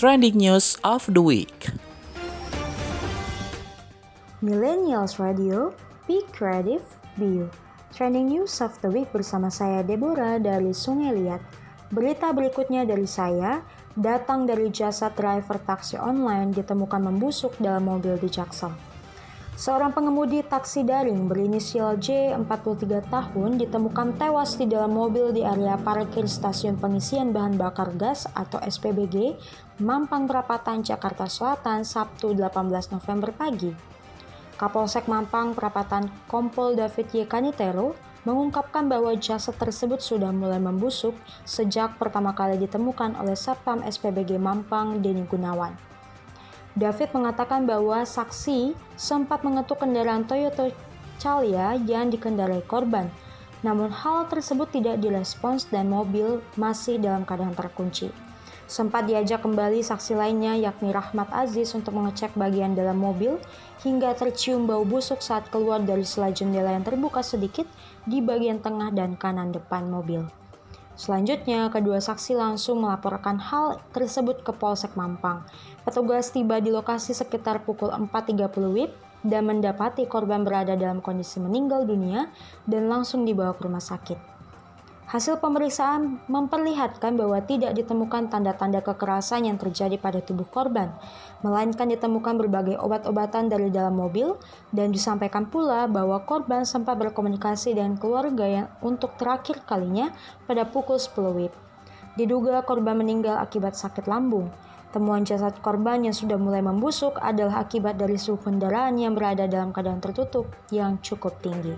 trending news of the week. Millennials Radio, Be Creative, Be You. Trending News of the Week bersama saya Deborah dari Sungai Liat. Berita berikutnya dari saya, datang dari jasa driver taksi online ditemukan membusuk dalam mobil di Jaksel. Seorang pengemudi taksi daring berinisial J, 43 tahun, ditemukan tewas di dalam mobil di area parkir stasiun pengisian bahan bakar gas atau SPBG, Mampang Perapatan, Jakarta Selatan, Sabtu 18 November pagi. Kapolsek Mampang Perapatan Kompol David Y. Kanitero mengungkapkan bahwa jasad tersebut sudah mulai membusuk sejak pertama kali ditemukan oleh Satpam SPBG Mampang Denny Gunawan. David mengatakan bahwa saksi sempat mengetuk kendaraan Toyota Calya yang dikendarai korban. Namun hal tersebut tidak direspons dan mobil masih dalam keadaan terkunci. Sempat diajak kembali saksi lainnya yakni Rahmat Aziz untuk mengecek bagian dalam mobil hingga tercium bau busuk saat keluar dari sela jendela yang terbuka sedikit di bagian tengah dan kanan depan mobil. Selanjutnya, kedua saksi langsung melaporkan hal tersebut ke Polsek Mampang. Petugas tiba di lokasi sekitar pukul 4.30 WIB dan mendapati korban berada dalam kondisi meninggal dunia dan langsung dibawa ke rumah sakit. Hasil pemeriksaan memperlihatkan bahwa tidak ditemukan tanda-tanda kekerasan yang terjadi pada tubuh korban, melainkan ditemukan berbagai obat-obatan dari dalam mobil dan disampaikan pula bahwa korban sempat berkomunikasi dengan keluarga yang untuk terakhir kalinya pada pukul 10 WIB. Diduga korban meninggal akibat sakit lambung. Temuan jasad korban yang sudah mulai membusuk adalah akibat dari suhu kendaraan yang berada dalam keadaan tertutup yang cukup tinggi.